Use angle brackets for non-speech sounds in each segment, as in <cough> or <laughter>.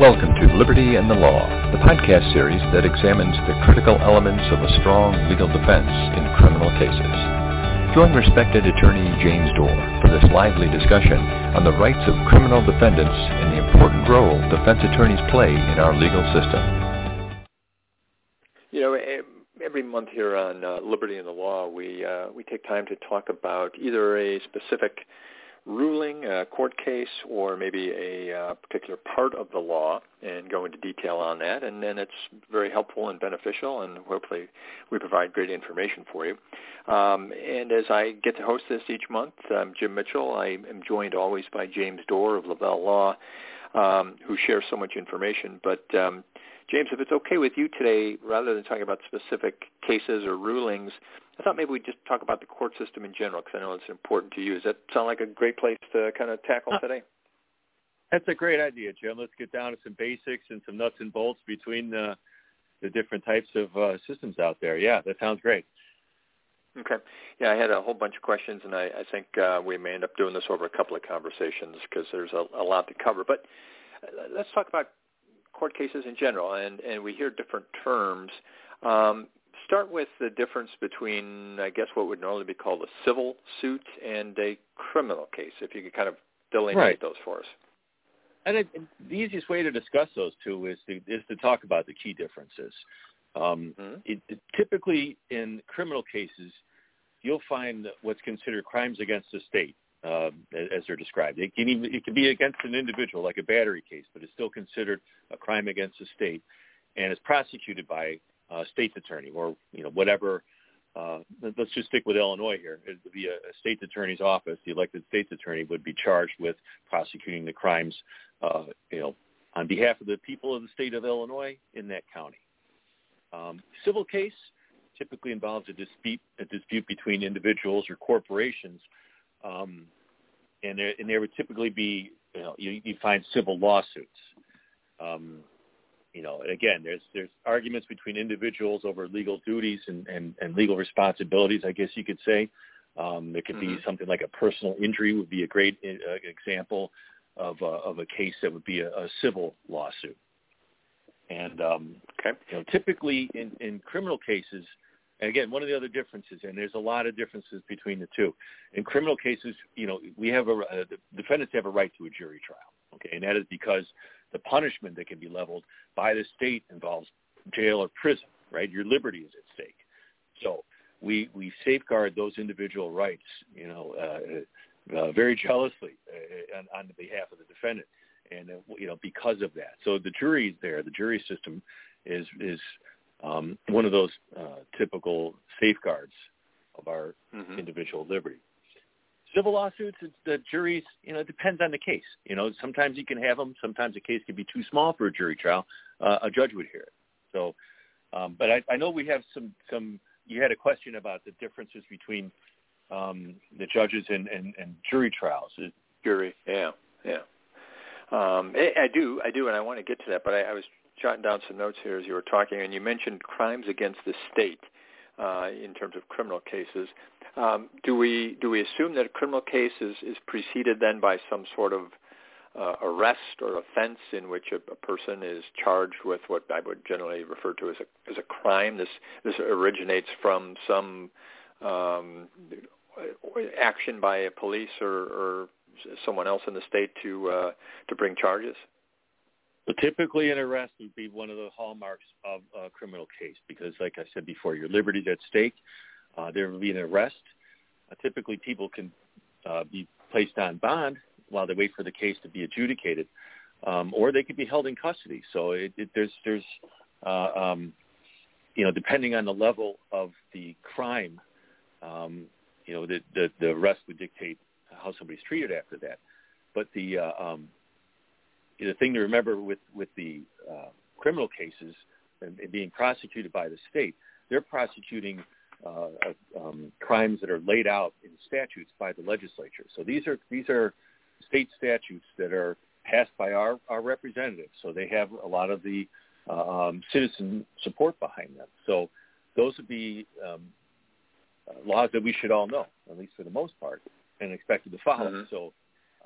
Welcome to Liberty and the Law, the podcast series that examines the critical elements of a strong legal defense in criminal cases. Join respected attorney James Doerr for this lively discussion on the rights of criminal defendants and the important role defense attorneys play in our legal system. You know, every month here on uh, Liberty and the Law, we uh, we take time to talk about either a specific ruling, a court case, or maybe a uh, particular part of the law and go into detail on that. And then it's very helpful and beneficial, and hopefully we provide great information for you. Um, and as I get to host this each month, I'm Jim Mitchell. I am joined always by James Doerr of Lavelle Law, um, who shares so much information. But um, James, if it's okay with you today, rather than talking about specific cases or rulings, I thought maybe we'd just talk about the court system in general because I know it's important to you. Does that sound like a great place to kind of tackle today? That's a great idea, Jim. Let's get down to some basics and some nuts and bolts between the, the different types of uh, systems out there. Yeah, that sounds great. Okay. Yeah, I had a whole bunch of questions, and I, I think uh, we may end up doing this over a couple of conversations because there's a, a lot to cover. But uh, let's talk about court cases in general, and, and we hear different terms. Um, start with the difference between, I guess, what would normally be called a civil suit and a criminal case, if you could kind of delineate right. those for us. And it, the easiest way to discuss those two is to is to talk about the key differences. Um, mm-hmm. it, it, typically, in criminal cases, you'll find what's considered crimes against the state, uh, as they're described. It can even it can be against an individual, like a battery case, but it's still considered a crime against the state, and is prosecuted by a state's attorney or you know whatever. Uh, let's just stick with Illinois here. It would be a, a state's attorney's office. The elected state's attorney would be charged with prosecuting the crimes, uh, you know, on behalf of the people of the state of Illinois in that county. Um, civil case typically involves a dispute a dispute between individuals or corporations, um, and there and there would typically be you know you, you find civil lawsuits. Um, you know, again, there's there's arguments between individuals over legal duties and, and, and legal responsibilities. I guess you could say um, there could mm-hmm. be something like a personal injury would be a great uh, example of a, of a case that would be a, a civil lawsuit. And um, okay. you know, typically in, in criminal cases, and again, one of the other differences, and there's a lot of differences between the two. In criminal cases, you know, we have a uh, defendants have a right to a jury trial. Okay, and that is because the punishment that can be leveled by the state involves jail or prison. Right, your liberty is at stake. So we we safeguard those individual rights, you know, uh, uh, very jealously uh, on, on behalf of the defendant, and uh, you know because of that. So the jury is there. The jury system is is um, one of those uh, typical safeguards of our mm-hmm. individual liberty. Civil lawsuits, it's the juries, you know, it depends on the case. You know, sometimes you can have them. Sometimes a case can be too small for a jury trial. Uh, a judge would hear it. So, um, but I, I know we have some, some, you had a question about the differences between um, the judges and, and, and jury trials. Jury, yeah, yeah. Um, I, I do, I do, and I want to get to that, but I, I was jotting down some notes here as you were talking, and you mentioned crimes against the state uh, in terms of criminal cases. Um, do we do we assume that a criminal case is, is preceded then by some sort of uh, arrest or offense in which a, a person is charged with what I would generally refer to as a as a crime? This this originates from some um, action by a police or, or someone else in the state to uh, to bring charges. So typically an arrest would be one of the hallmarks of a criminal case because, like I said before, your liberty's at stake. Uh, there will be an arrest. Uh, typically people can uh, be placed on bond while they wait for the case to be adjudicated, um, or they could be held in custody. So it, it, there's, there's uh, um, you know, depending on the level of the crime, um, you know, the, the, the arrest would dictate how somebody's treated after that. But the uh, um, the thing to remember with with the uh, criminal cases and, and being prosecuted by the state, they're prosecuting uh, um, crimes that are laid out in statutes by the legislature. So these are these are state statutes that are passed by our, our representatives. So they have a lot of the uh, um, citizen support behind them. So those would be um, uh, laws that we should all know, at least for the most part, and expected to follow. Mm-hmm. So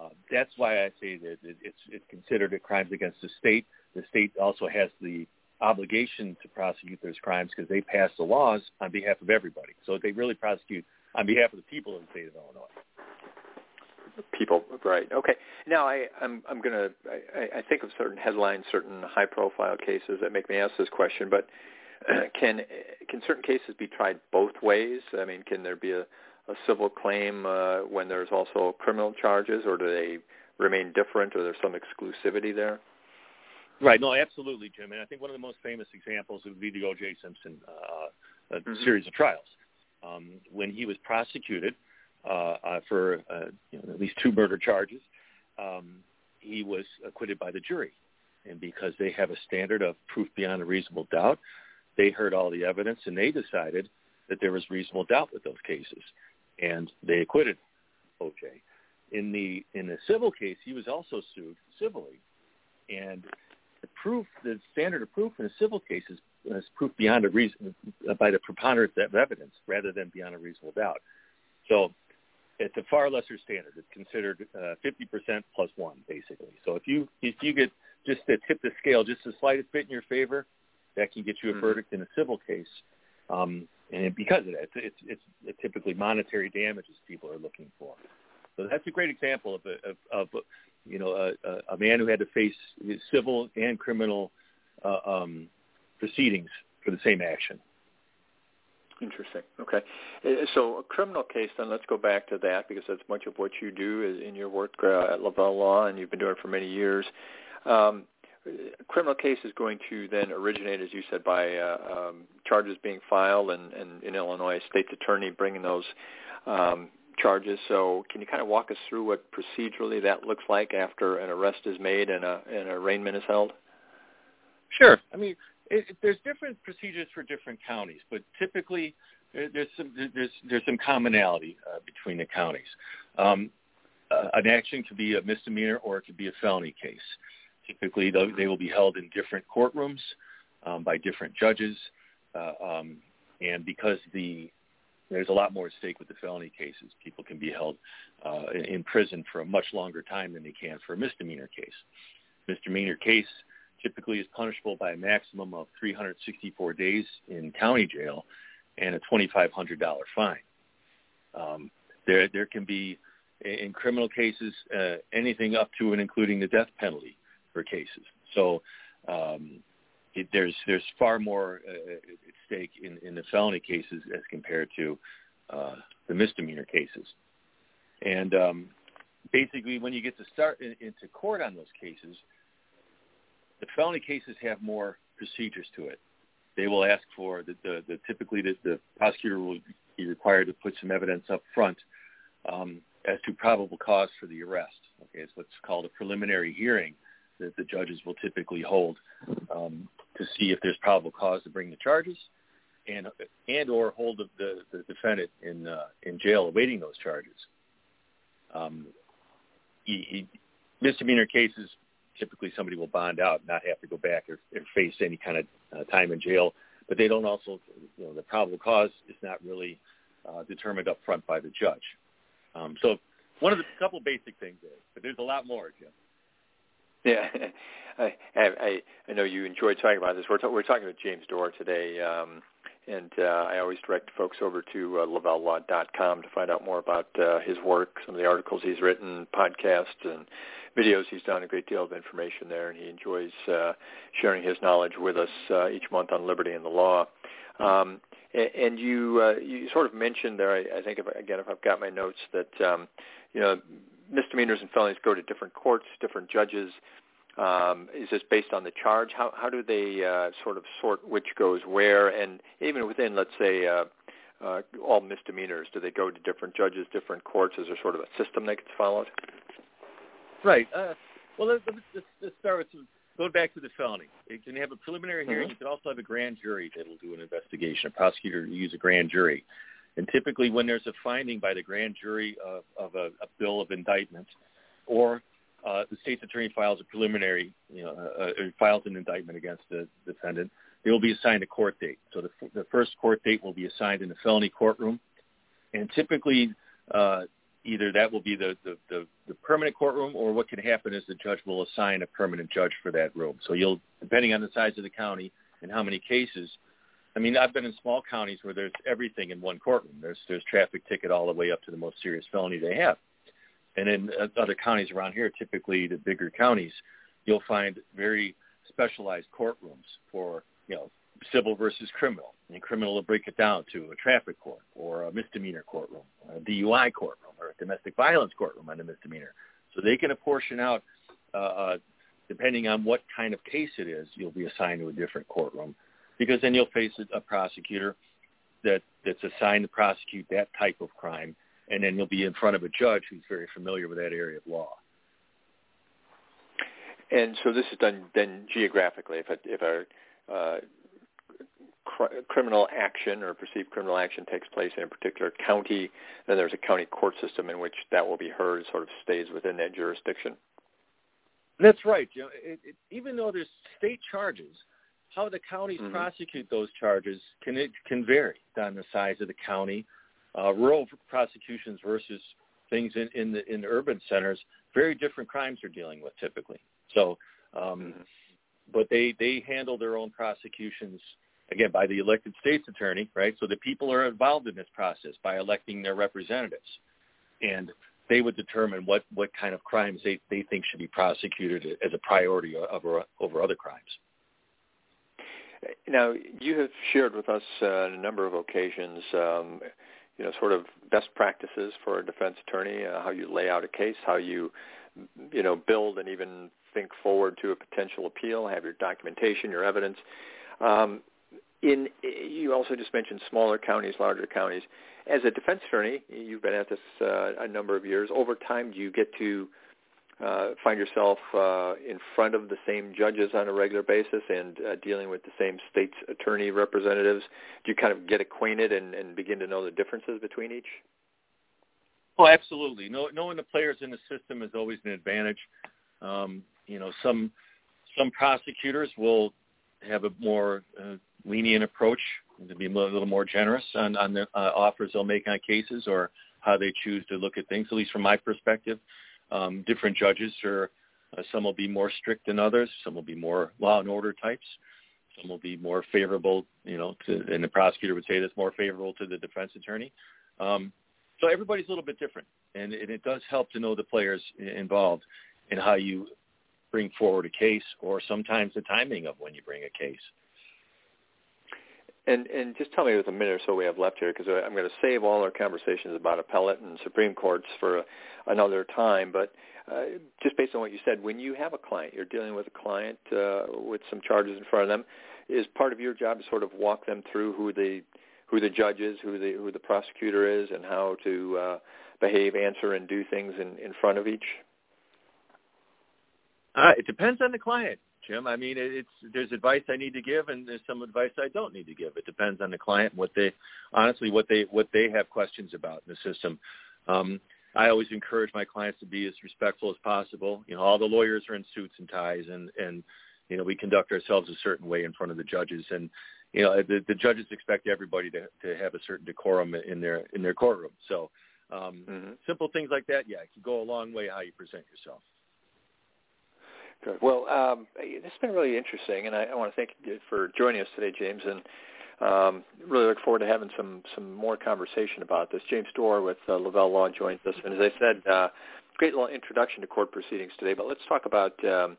uh, that's why I say that it's it's considered a crimes against the state. The state also has the obligation to prosecute those crimes because they pass the laws on behalf of everybody. So they really prosecute on behalf of the people of the state of Illinois. People, right? Okay. Now I, I'm I'm gonna I, I think of certain headlines, certain high-profile cases that make me ask this question. But <clears throat> can can certain cases be tried both ways? I mean, can there be a, a civil claim uh, when there's also criminal charges, or do they remain different, or there's some exclusivity there? Right. No, absolutely, Jim. And I think one of the most famous examples would be the O.J. Simpson uh, mm-hmm. series of trials. Um, when he was prosecuted uh, uh, for uh, you know, at least two murder charges, um, he was acquitted by the jury. And because they have a standard of proof beyond a reasonable doubt, they heard all the evidence and they decided that there was reasonable doubt with those cases, and they acquitted O.J. In the in the civil case, he was also sued civilly, and the proof, the standard of proof in a civil case is, is proof beyond a reason by the preponderance of evidence rather than beyond a reasonable doubt. So it's a far lesser standard. It's considered uh, 50% plus one, basically. So if you if you get just to tip the scale just the slightest bit in your favor, that can get you a mm-hmm. verdict in a civil case. Um, and because of that, it's, it's, it's typically monetary damages people are looking for. So that's a great example of a, of, of you know a, a man who had to face civil and criminal uh, um, proceedings for the same action. Interesting. Okay. Uh, so a criminal case, then let's go back to that because that's much of what you do in your work uh, at Lavelle Law, and you've been doing it for many years. Um, criminal case is going to then originate, as you said, by uh, um, charges being filed, and, and in Illinois, state's attorney bringing those um, charges. So can you kind of walk us through what procedurally that looks like after an arrest is made and a, an arraignment is held? Sure. I mean, it, it, there's different procedures for different counties, but typically there's some there's there's some commonality uh, between the counties. Um, uh, an action could be a misdemeanor or it could be a felony case. Typically, they will be held in different courtrooms um, by different judges, uh, um, and because the there's a lot more at stake with the felony cases. People can be held uh, in prison for a much longer time than they can for a misdemeanor case. Misdemeanor case typically is punishable by a maximum of 364 days in county jail and a $2,500 fine. Um, there, there can be in criminal cases uh, anything up to and including the death penalty for cases. So um, it, there's there's far more uh, at stake in, in the felony cases as compared to uh, the misdemeanor cases. And um, basically, when you get to start in, into court on those cases, the felony cases have more procedures to it. They will ask for the, the, the typically the, the prosecutor will be required to put some evidence up front um, as to probable cause for the arrest. Okay, it's what's called a preliminary hearing that the judges will typically hold um, to see if there's probable cause to bring the charges and and or hold the, the, defendant in uh, in jail awaiting those charges. Um, he, he, misdemeanor cases, typically somebody will bond out, not have to go back or, or face any kind of uh, time in jail, but they don't also, you know, the probable cause is not really uh, determined up front by the judge. Um, so one of the couple basic things is, but there's a lot more, Jim. Yeah, <laughs> I, I I know you enjoyed talking about this. We're ta- we're talking with James Doerr today, um, and uh, I always direct folks over to uh, lavellelaw.com to find out more about uh, his work, some of the articles he's written, podcasts, and videos he's done. A great deal of information there, and he enjoys uh, sharing his knowledge with us uh, each month on liberty and the law. Um, and you uh, you sort of mentioned there, I, I think if, again if I've got my notes that um, you know misdemeanors and felonies go to different courts, different judges. Um, is this based on the charge? How how do they uh, sort of sort which goes where? And even within, let's say, uh, uh, all misdemeanors? Do they go to different judges, different courts? Is there sort of a system that gets followed? Right. Uh, well, let's, let's, let's start with going back to the felony. You can have a preliminary hearing. Mm-hmm. You can also have a grand jury that will do an investigation. A prosecutor will use a grand jury. And typically when there's a finding by the grand jury of, of a, a bill of indictment or uh, the state's attorney files a preliminary, you know, uh, uh, files an indictment against the defendant, they will be assigned a court date. So the, the first court date will be assigned in the felony courtroom. And typically uh, either that will be the, the, the, the permanent courtroom or what can happen is the judge will assign a permanent judge for that room. So you'll, depending on the size of the county and how many cases, I mean, I've been in small counties where there's everything in one courtroom. There's there's traffic ticket all the way up to the most serious felony they have. And in uh, other counties around here, typically the bigger counties, you'll find very specialized courtrooms for you know civil versus criminal. And criminal will break it down to a traffic court or a misdemeanor courtroom, a DUI courtroom, or a domestic violence courtroom on a misdemeanor. So they can apportion out, uh, uh, depending on what kind of case it is, you'll be assigned to a different courtroom because then you'll face a, prosecutor that that's assigned to prosecute that type of crime, and then you'll be in front of a judge who's very familiar with that area of law. And so this is done then geographically. If a, if a uh, cr- criminal action or perceived criminal action takes place in a particular county, then there's a county court system in which that will be heard, sort of stays within that jurisdiction. That's right. You know, it, it, even though there's state charges, how the counties Mhm. prosecute those charges can it can vary on the size of the county. Uh, rural prosecutions versus things in, in the in urban centers, very different crimes they're dealing with typically. So, um, but they they handle their own prosecutions again by the elected state's attorney, right? So the people are involved in this process by electing their representatives, and they would determine what what kind of crimes they they think should be prosecuted as a priority over over other crimes. Now, you have shared with us uh, on a number of occasions, um, you know, sort of best practices for a defense attorney, uh, how you lay out a case, how you, you know, build and even think forward to a potential appeal, have your documentation, your evidence. Um, in you also just mentioned smaller counties, larger counties. As a defense attorney, you've been at this uh, a number of years. Over time, do you get to uh, find yourself uh, in front of the same judges on a regular basis and uh, dealing with the same state's attorney representatives? Do you kind of get acquainted and, and begin to know the differences between each? Oh, absolutely. Know, knowing the players in the system is always an advantage. Um, you know, some some prosecutors will have a more uh, lenient approach to be a little more generous on, on the uh, offers they'll make on cases or how they choose to look at things. At least from my perspective, um, different judges are uh, some will be more strict than others. Some will be more law and order types. Some will be more favorable, you know, to, and the prosecutor would say that's more favorable to the defense attorney. Um, so everybody's a little bit different, and, and it does help to know the players involved and how you bring forward a case, or sometimes the timing of when you bring a case. And and just tell me with a minute or so we have left here, because I'm going to save all our conversations about appellate and Supreme Courts for another time. But uh, just based on what you said, when you have a client, you're dealing with a client uh, with some charges in front of them. Is part of your job to sort of walk them through who the who the judge is, who the who the prosecutor is, and how to uh, behave, answer, and do things in in front of each? Uh, it depends on the client. Jim. I mean, it's there's advice I need to give, and there's some advice I don't need to give. It depends on the client, what they honestly what they what they have questions about in the system. Um, I always encourage my clients to be as respectful as possible. You know, all the lawyers are in suits and ties, and and you know we conduct ourselves a certain way in front of the judges, and you know the, the judges expect everybody to to have a certain decorum in their in their courtroom. So um, mm-hmm. simple things like that, yeah, it can go a long way how you present yourself. Good. Well, um, it's been really interesting, and I, I want to thank you for joining us today, James, and um, really look forward to having some some more conversation about this. James Doerr with uh, Lavelle Law joins us, and as I said, uh, great little introduction to court proceedings today. But let's talk about um,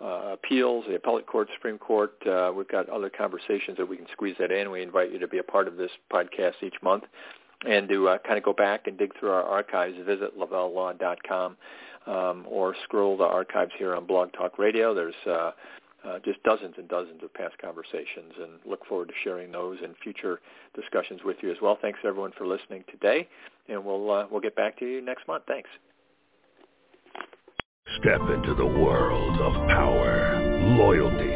uh, appeals, the appellate court, Supreme Court. Uh, we've got other conversations that we can squeeze that in. We invite you to be a part of this podcast each month and to uh, kind of go back and dig through our archives. Visit lavellelaw.com um, or scroll the archives here on Blog Talk Radio. There's uh, uh, just dozens and dozens of past conversations and look forward to sharing those in future discussions with you as well. Thanks everyone for listening today, and we'll uh, we'll get back to you next month. Thanks. Step into the world of power, loyalty,